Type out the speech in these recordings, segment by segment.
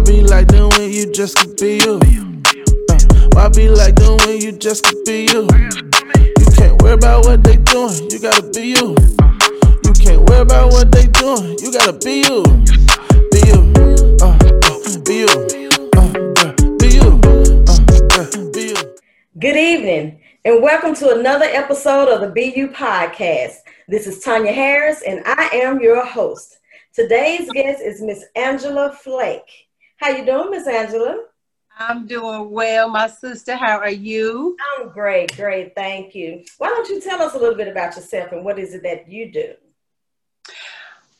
Why be like them when you just could be you? Uh, why be like them when you just could be you? You can't worry about what they doing, you gotta be you. You can't worry about what they doing, you gotta be you. Be you, uh, be you, uh, be you, uh, be you. Good evening, and welcome to another episode of the BU Podcast. This is Tanya Harris, and I am your host. Today's guest is Miss Angela Flake. How you doing, Miss Angela? I'm doing well, my sister. How are you? I'm great, great. Thank you. Why don't you tell us a little bit about yourself and what is it that you do?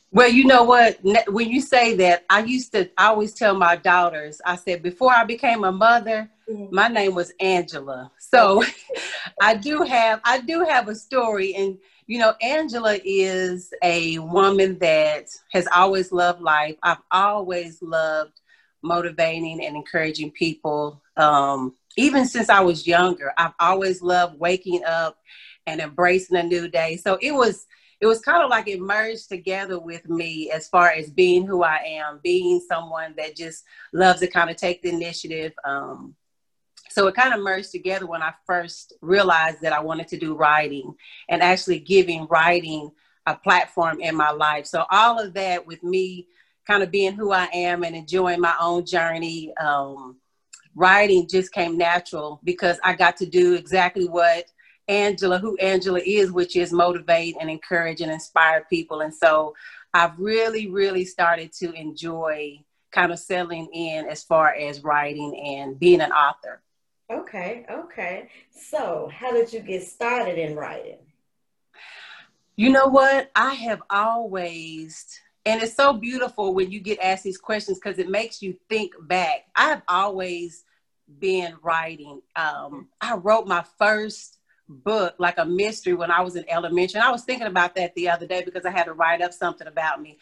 Well, you know what? When you say that, I used to I always tell my daughters, I said, before I became a mother, mm-hmm. my name was Angela. So I do have I do have a story and you know, Angela is a woman that has always loved life. I've always loved motivating and encouraging people. Um, even since I was younger, I've always loved waking up and embracing a new day. So it was it was kind of like it merged together with me as far as being who I am, being someone that just loves to kind of take the initiative, um, so it kind of merged together when I first realized that I wanted to do writing and actually giving writing a platform in my life. So all of that with me kind of being who I am and enjoying my own journey, um, writing just came natural because I got to do exactly what Angela, who Angela is, which is motivate and encourage and inspire people. And so I've really, really started to enjoy kind of settling in as far as writing and being an author. Okay, okay. So, how did you get started in writing? You know what? I have always, and it's so beautiful when you get asked these questions because it makes you think back. I have always been writing. Um, I wrote my first book, like a mystery, when I was in elementary. And I was thinking about that the other day because I had to write up something about me.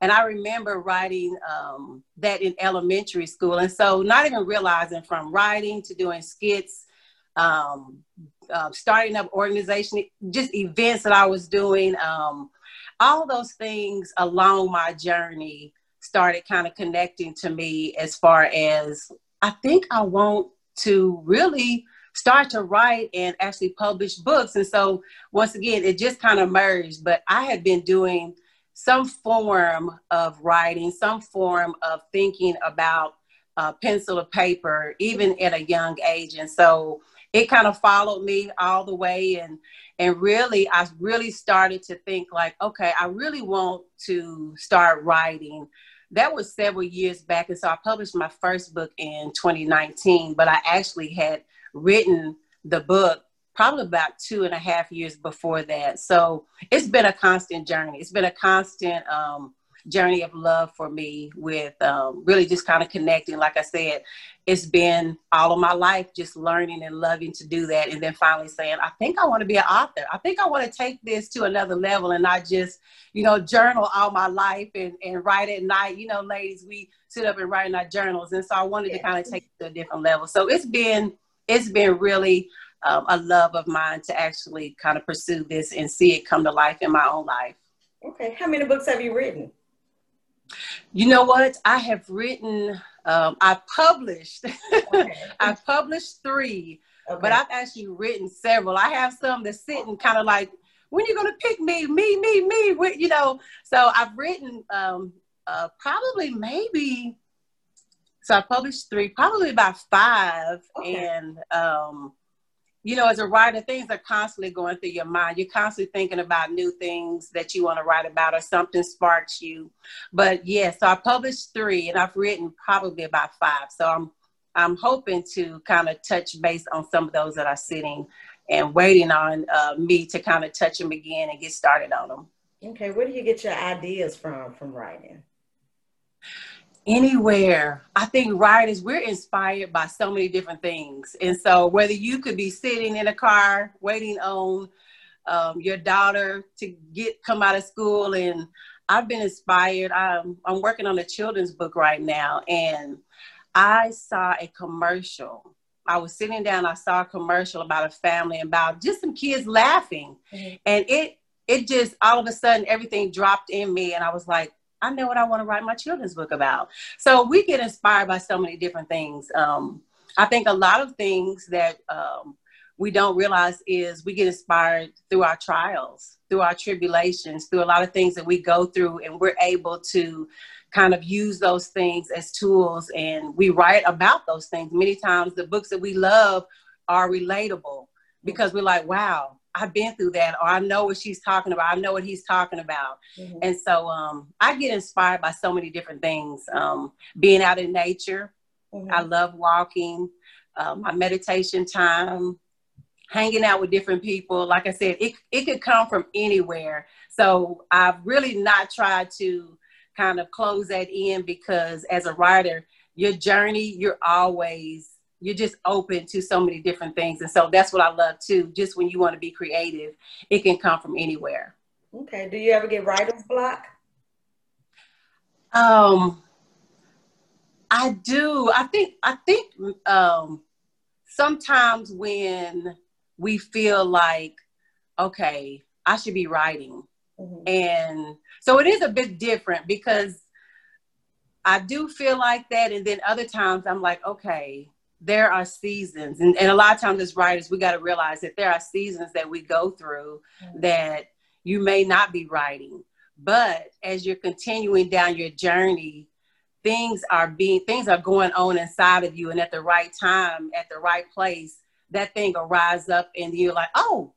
And I remember writing um, that in elementary school. And so, not even realizing from writing to doing skits, um, uh, starting up organization, just events that I was doing, um, all those things along my journey started kind of connecting to me as far as I think I want to really start to write and actually publish books. And so, once again, it just kind of merged. But I had been doing some form of writing, some form of thinking about uh, pencil or paper, even at a young age. And so it kind of followed me all the way. And, and really, I really started to think like, okay, I really want to start writing. That was several years back. And so I published my first book in 2019, but I actually had written the book probably about two and a half years before that. So it's been a constant journey. It's been a constant um, journey of love for me with um, really just kind of connecting. Like I said, it's been all of my life just learning and loving to do that. And then finally saying, I think I want to be an author. I think I want to take this to another level and not just, you know, journal all my life and, and write at night. You know, ladies, we sit up and write in our journals. And so I wanted to kind of take it to a different level. So it's been, it's been really um, a love of mine to actually kind of pursue this and see it come to life in my own life. Okay. How many books have you written? You know what? I have written, um, I published, okay. I published three, okay. but I've actually written several. I have some that's sitting kind of like, when are you going to pick me, me, me, me, you know? So I've written um, uh, probably maybe, so I published three, probably about five. Okay. And um, you know, as a writer, things are constantly going through your mind. You're constantly thinking about new things that you want to write about or something sparks you. But yes, yeah, so I published three and I've written probably about five. So I'm I'm hoping to kind of touch base on some of those that are sitting and waiting on uh, me to kind of touch them again and get started on them. Okay, where do you get your ideas from from writing? Anywhere. I think writers, we're inspired by so many different things. And so whether you could be sitting in a car waiting on um, your daughter to get come out of school and I've been inspired. I'm, I'm working on a children's book right now and I saw a commercial. I was sitting down, I saw a commercial about a family about just some kids laughing. Mm-hmm. And it it just all of a sudden everything dropped in me and I was like, I know what I want to write my children's book about. So we get inspired by so many different things. Um, I think a lot of things that um, we don't realize is we get inspired through our trials, through our tribulations, through a lot of things that we go through, and we're able to kind of use those things as tools and we write about those things. Many times the books that we love are relatable because we're like, wow, I've been through that, or I know what she's talking about. I know what he's talking about. Mm-hmm. And so um, I get inspired by so many different things. Um, being out in nature, mm-hmm. I love walking, um, my meditation time, hanging out with different people. Like I said, it, it could come from anywhere. So I've really not tried to kind of close that in because as a writer, your journey, you're always you're just open to so many different things. And so that's what I love too. Just when you want to be creative, it can come from anywhere. Okay. Do you ever get writer's block? Um, I do. I think, I think, um, sometimes when we feel like, okay, I should be writing. Mm-hmm. And so it is a bit different because I do feel like that. And then other times I'm like, okay, there are seasons and, and a lot of times as writers we got to realize that there are seasons that we go through mm-hmm. that you may not be writing but as you're continuing down your journey things are being things are going on inside of you and at the right time at the right place that thing will rise up and you're like oh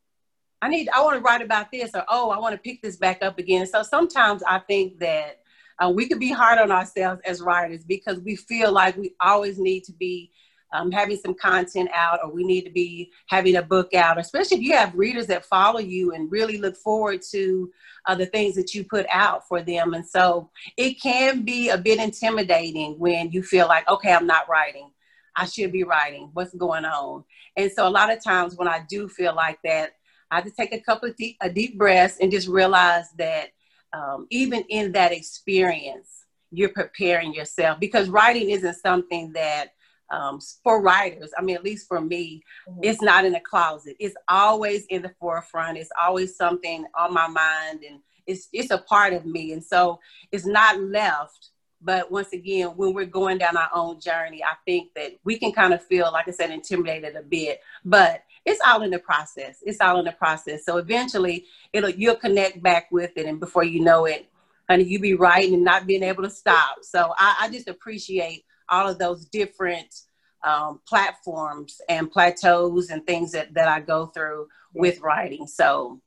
i need i want to write about this or oh i want to pick this back up again so sometimes i think that uh, we could be hard on ourselves as writers because we feel like we always need to be um, having some content out or we need to be having a book out, especially if you have readers that follow you and really look forward to uh, the things that you put out for them. And so it can be a bit intimidating when you feel like, okay, I'm not writing. I should be writing. What's going on? And so a lot of times when I do feel like that, I have to take a couple of deep, a deep breaths and just realize that um, even in that experience, you're preparing yourself because writing isn't something that um, for writers, I mean, at least for me, mm-hmm. it's not in the closet. It's always in the forefront. It's always something on my mind, and it's it's a part of me. And so it's not left. But once again, when we're going down our own journey, I think that we can kind of feel, like I said, intimidated a bit. But it's all in the process. It's all in the process. So eventually, it'll you'll connect back with it, and before you know it, honey, you be writing and not being able to stop. So I, I just appreciate all of those different um, platforms and plateaus and things that, that I go through with writing. So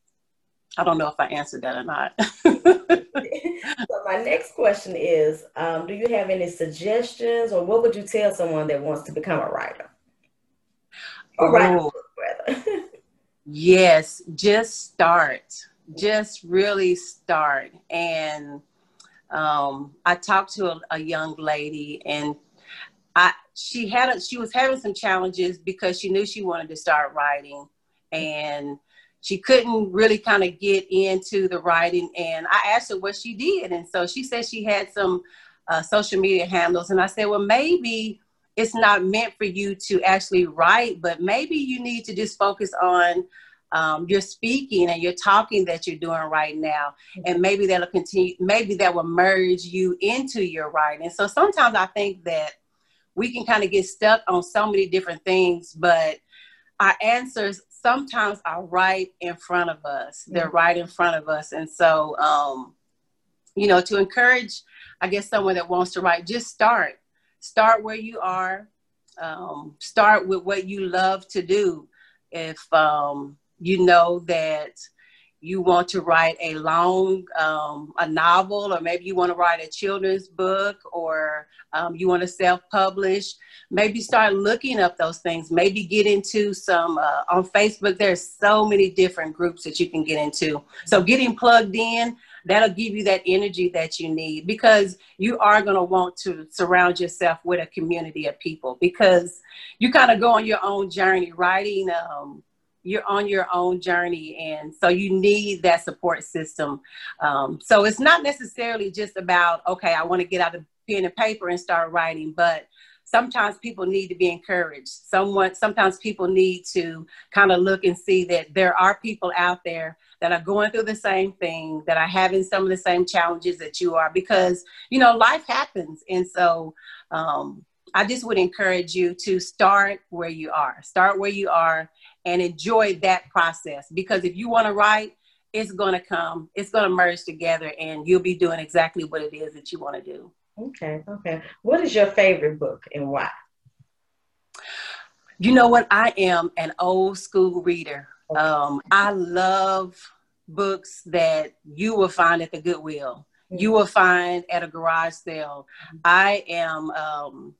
I don't know if I answered that or not. so my next question is, um, do you have any suggestions or what would you tell someone that wants to become a writer? Or write oh, rather. yes, just start. Just really start. And um, I talked to a, a young lady and I she had a, she was having some challenges because she knew she wanted to start writing and she couldn't really kind of get into the writing. And I asked her what she did. And so she said she had some uh, social media handles. And I said well maybe it's not meant for you to actually write but maybe you need to just focus on um, your speaking and your talking that you're doing right now. And maybe that'll continue maybe that will merge you into your writing. So sometimes i think that we can kind of get stuck on so many different things, but our answers sometimes are right in front of us. They're right in front of us. And so, um, you know, to encourage, I guess, someone that wants to write, just start. Start where you are. Um, start with what you love to do. If um, you know that you want to write a long um, a novel or maybe you want to write a children's book or um, you want to self-publish maybe start looking up those things maybe get into some uh, on facebook there's so many different groups that you can get into. So getting plugged in that'll give you that energy that you need because you are going to want to surround yourself with a community of people because you kind of go on your own journey writing um, you're on your own journey and so you need that support system um, so it's not necessarily just about okay i want to get out of pen and paper and start writing but sometimes people need to be encouraged. Someone, sometimes people need to kind of look and see that there are people out there that are going through the same thing, that are having some of the same challenges that you are, because you know life happens, and so um, I just would encourage you to start where you are. Start where you are and enjoy that process. Because if you want to write, it's going to come, it's going to merge together, and you'll be doing exactly what it is that you want to do. Okay, okay. What is your favorite book and why? You know what? I am an old school reader. Um, I love books that you will find at the Goodwill. Mm-hmm. You will find at a garage sale. Mm-hmm. I am um,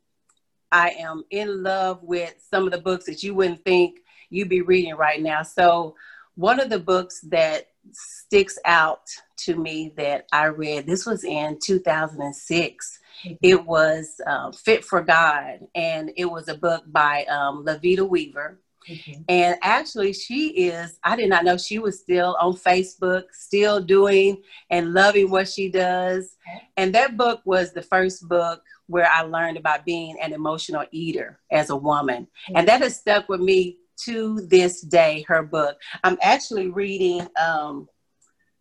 I am in love with some of the books that you wouldn't think you'd be reading right now. So one of the books that sticks out to me that I read, this was in 2006. Mm-hmm. It was uh, Fit for God, and it was a book by um, Lavita Weaver. Mm-hmm. And actually, she is, I did not know she was still on Facebook, still doing and loving what she does. And that book was the first book where I learned about being an emotional eater as a woman. Mm-hmm. And that has stuck with me to this day, her book. I'm actually reading um,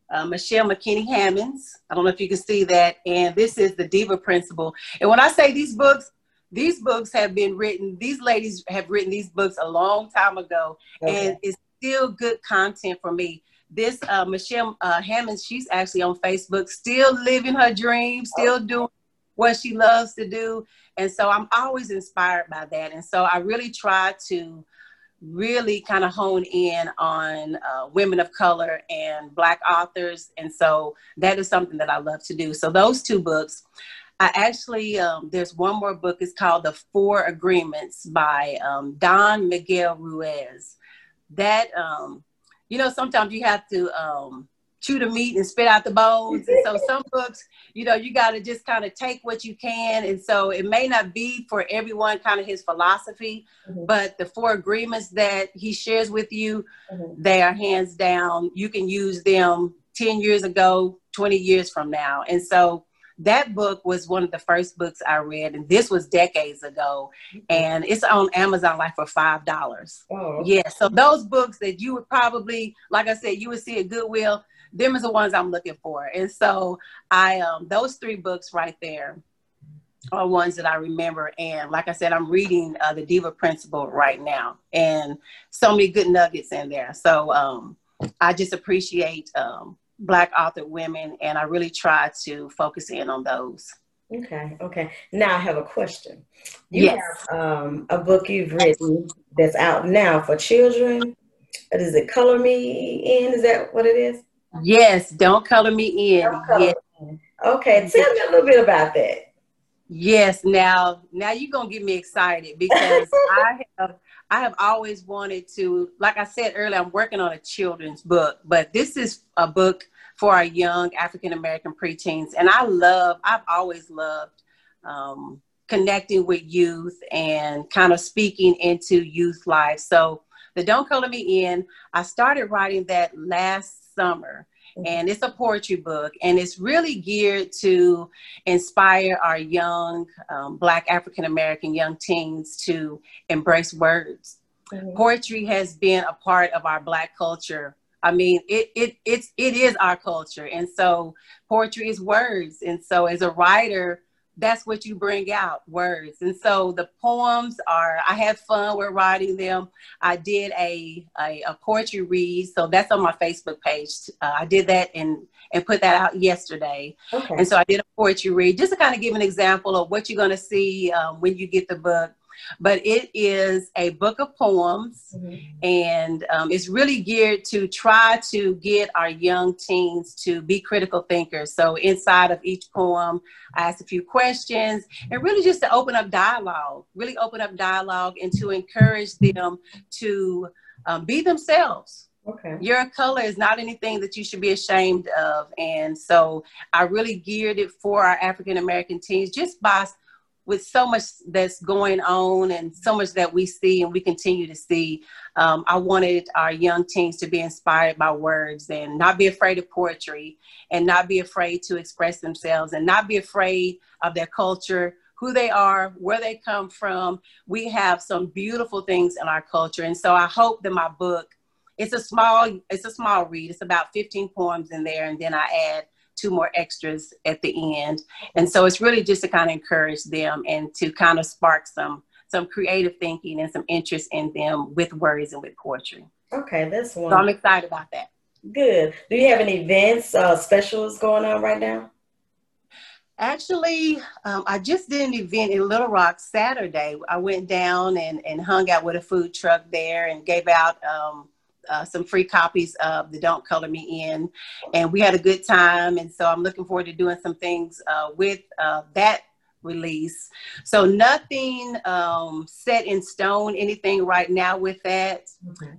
uh, Michelle McKinney Hammonds. I don't know if you can see that. And this is the Diva Principle. And when I say these books, these books have been written, these ladies have written these books a long time ago. Okay. And it's still good content for me. This uh, Michelle uh, Hammonds, she's actually on Facebook, still living her dream, still doing what she loves to do. And so I'm always inspired by that. And so I really try to really kind of hone in on uh, women of color and black authors. And so that is something that i love to do. So those two books i actually um, there's one more book. It's called the four agreements by um, don miguel ruiz. That um, you know sometimes you have to um, chew the meat and spit out the bones. And so some books, you know, you got to just kind of take what you can. And so it may not be for everyone kind of his philosophy, mm-hmm. but the four agreements that he shares with you, mm-hmm. they are hands down. You can use them 10 years ago, 20 years from now. And so that book was one of the first books I read, and this was decades ago. Mm-hmm. And it's on Amazon like for five dollars. Oh. Yeah. So those books that you would probably, like I said, you would see at Goodwill, them is the ones I'm looking for. And so I um those three books right there are ones that I remember. And like I said, I'm reading uh, the Diva Principle right now, and so many good nuggets in there. So um, I just appreciate um, Black author women, and I really try to focus in on those. Okay, okay. Now I have a question. You yes. have um, a book you've written that's out now for children. Is it Color Me In? Is that what it is? Yes, don't color me in. Color yes. Me. Okay, tell me a little bit about that. Yes, now now you're gonna get me excited because I have I have always wanted to, like I said earlier, I'm working on a children's book, but this is a book for our young African American preteens, and I love I've always loved um, connecting with youth and kind of speaking into youth life. So the Don't Color Me In, I started writing that last summer. Mm-hmm. And it's a poetry book, and it's really geared to inspire our young um, Black African American young teens to embrace words. Mm-hmm. Poetry has been a part of our Black culture I mean, it it it's it is our culture, and so poetry is words. And so, as a writer, that's what you bring out words. And so the poems are i had fun with writing them. I did a a, a poetry read so that's on my facebook page. Uh, i did that and and put that out yesterday. Okay. and so i did a poetry read just to kind of give an example of what you're going to see um, when you get the book but it is a book of poems mm-hmm. and um, it's really geared to try to get our young teens to be critical thinkers so inside of each poem i ask a few questions and really just to open up dialogue really open up dialogue and to encourage them to um, be themselves Okay. Your color is not anything that you should be ashamed of. And so I really geared it for our African American teens just by with so much that's going on and so much that we see and we continue to see, um, I wanted our young teens to be inspired by words and not be afraid of poetry and not be afraid to express themselves and not be afraid of their culture, who they are, where they come from. We have some beautiful things in our culture. And so I hope that my book, it's a small, it's a small read. It's about 15 poems in there. And then I add two more extras at the end. And so it's really just to kind of encourage them and to kind of spark some some creative thinking and some interest in them with words and with poetry. Okay, that's one. So I'm excited about that. Good. Do you have any events, uh, specials going on right now? Actually, um, I just did an event in Little Rock Saturday. I went down and, and hung out with a food truck there and gave out um, uh, some free copies of the Don't Color Me In. And we had a good time. And so I'm looking forward to doing some things uh, with uh, that release. So nothing um, set in stone, anything right now with that.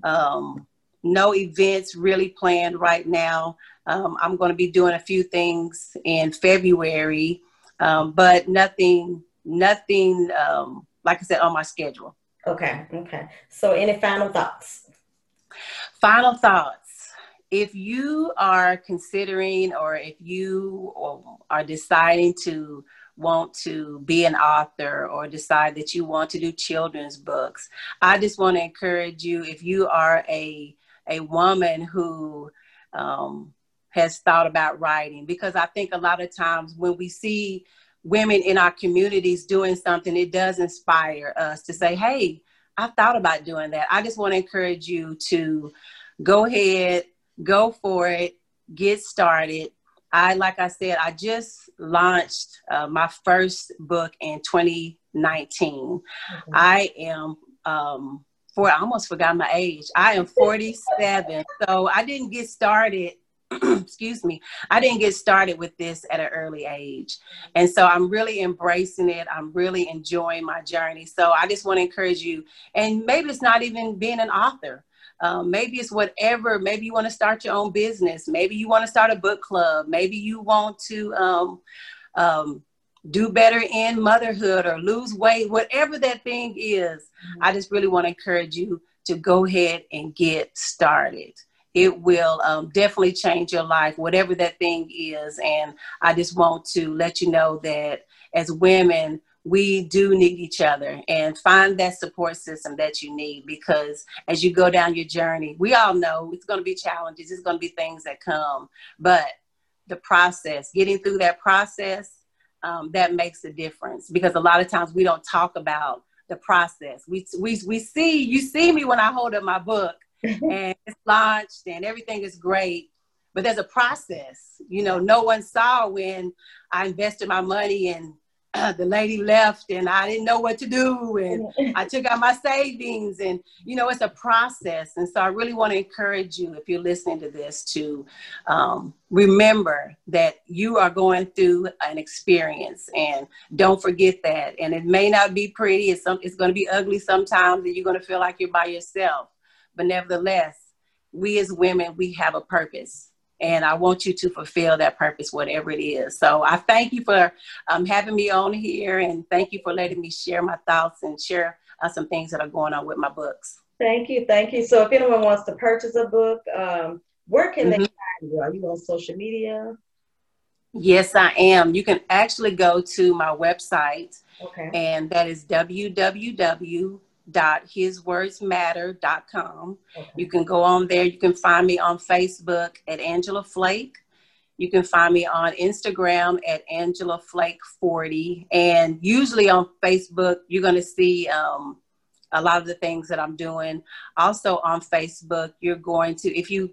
Um, no events really planned right now. Um, I'm going to be doing a few things in February, um, but nothing, nothing, um, like I said, on my schedule. Okay. Okay. So any final thoughts? Final thoughts. If you are considering or if you are deciding to want to be an author or decide that you want to do children's books, I just want to encourage you if you are a a woman who um, has thought about writing, because I think a lot of times when we see women in our communities doing something, it does inspire us to say, "Hey, I thought about doing that." I just want to encourage you to go ahead, go for it, get started I, like I said, I just launched uh, my first book in 2019. Mm-hmm. I am, um, for I almost forgot my age. I am 47. so I didn't get started. excuse me. I didn't get started with this at an early age. And so I'm really embracing it. I'm really enjoying my journey. So I just want to encourage you. And maybe it's not even being an author um, maybe it's whatever. Maybe you want to start your own business. Maybe you want to start a book club. Maybe you want to um, um, do better in motherhood or lose weight. Whatever that thing is, mm-hmm. I just really want to encourage you to go ahead and get started. It will um, definitely change your life, whatever that thing is. And I just want to let you know that as women, we do need each other and find that support system that you need because as you go down your journey, we all know it's going to be challenges, it's going to be things that come, but the process, getting through that process, um, that makes a difference because a lot of times we don't talk about the process. We, we, we see, you see me when I hold up my book and it's launched and everything is great, but there's a process. You know, no one saw when I invested my money in the lady left and I didn't know what to do. And I took out my savings and, you know, it's a process. And so I really want to encourage you, if you're listening to this, to um, remember that you are going through an experience and don't forget that. And it may not be pretty. It's, some, it's going to be ugly sometimes and you're going to feel like you're by yourself. But nevertheless, we as women, we have a purpose and I want you to fulfill that purpose, whatever it is. So I thank you for um, having me on here, and thank you for letting me share my thoughts and share uh, some things that are going on with my books. Thank you, thank you. So if anyone wants to purchase a book, um, where can mm-hmm. they find you? Are you on social media? Yes, I am. You can actually go to my website, okay. and that is www www.hiswordsmatter.com. Okay. You can go on there. You can find me on Facebook at Angela Flake. You can find me on Instagram at Angela Flake 40. And usually on Facebook, you're going to see um, a lot of the things that I'm doing. Also on Facebook, you're going to, if you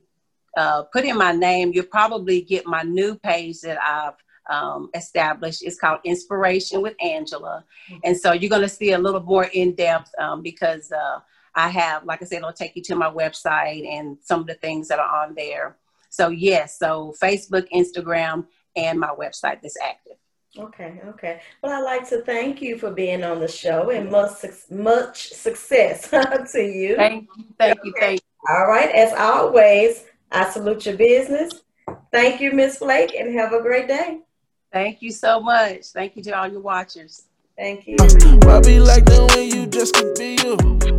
uh, put in my name, you'll probably get my new page that I've um, established. It's called Inspiration with Angela. And so you're going to see a little more in depth um, because uh, I have, like I said, it'll take you to my website and some of the things that are on there. So, yes, so Facebook, Instagram, and my website that's active. Okay, okay. Well, I'd like to thank you for being on the show and much, much success to you. Thank you, thank you, thank you. All right, as always, I salute your business. Thank you, Miss Flake, and have a great day. Thank you so much. Thank you to all your watchers. Thank you. Why be like that when you just could be you?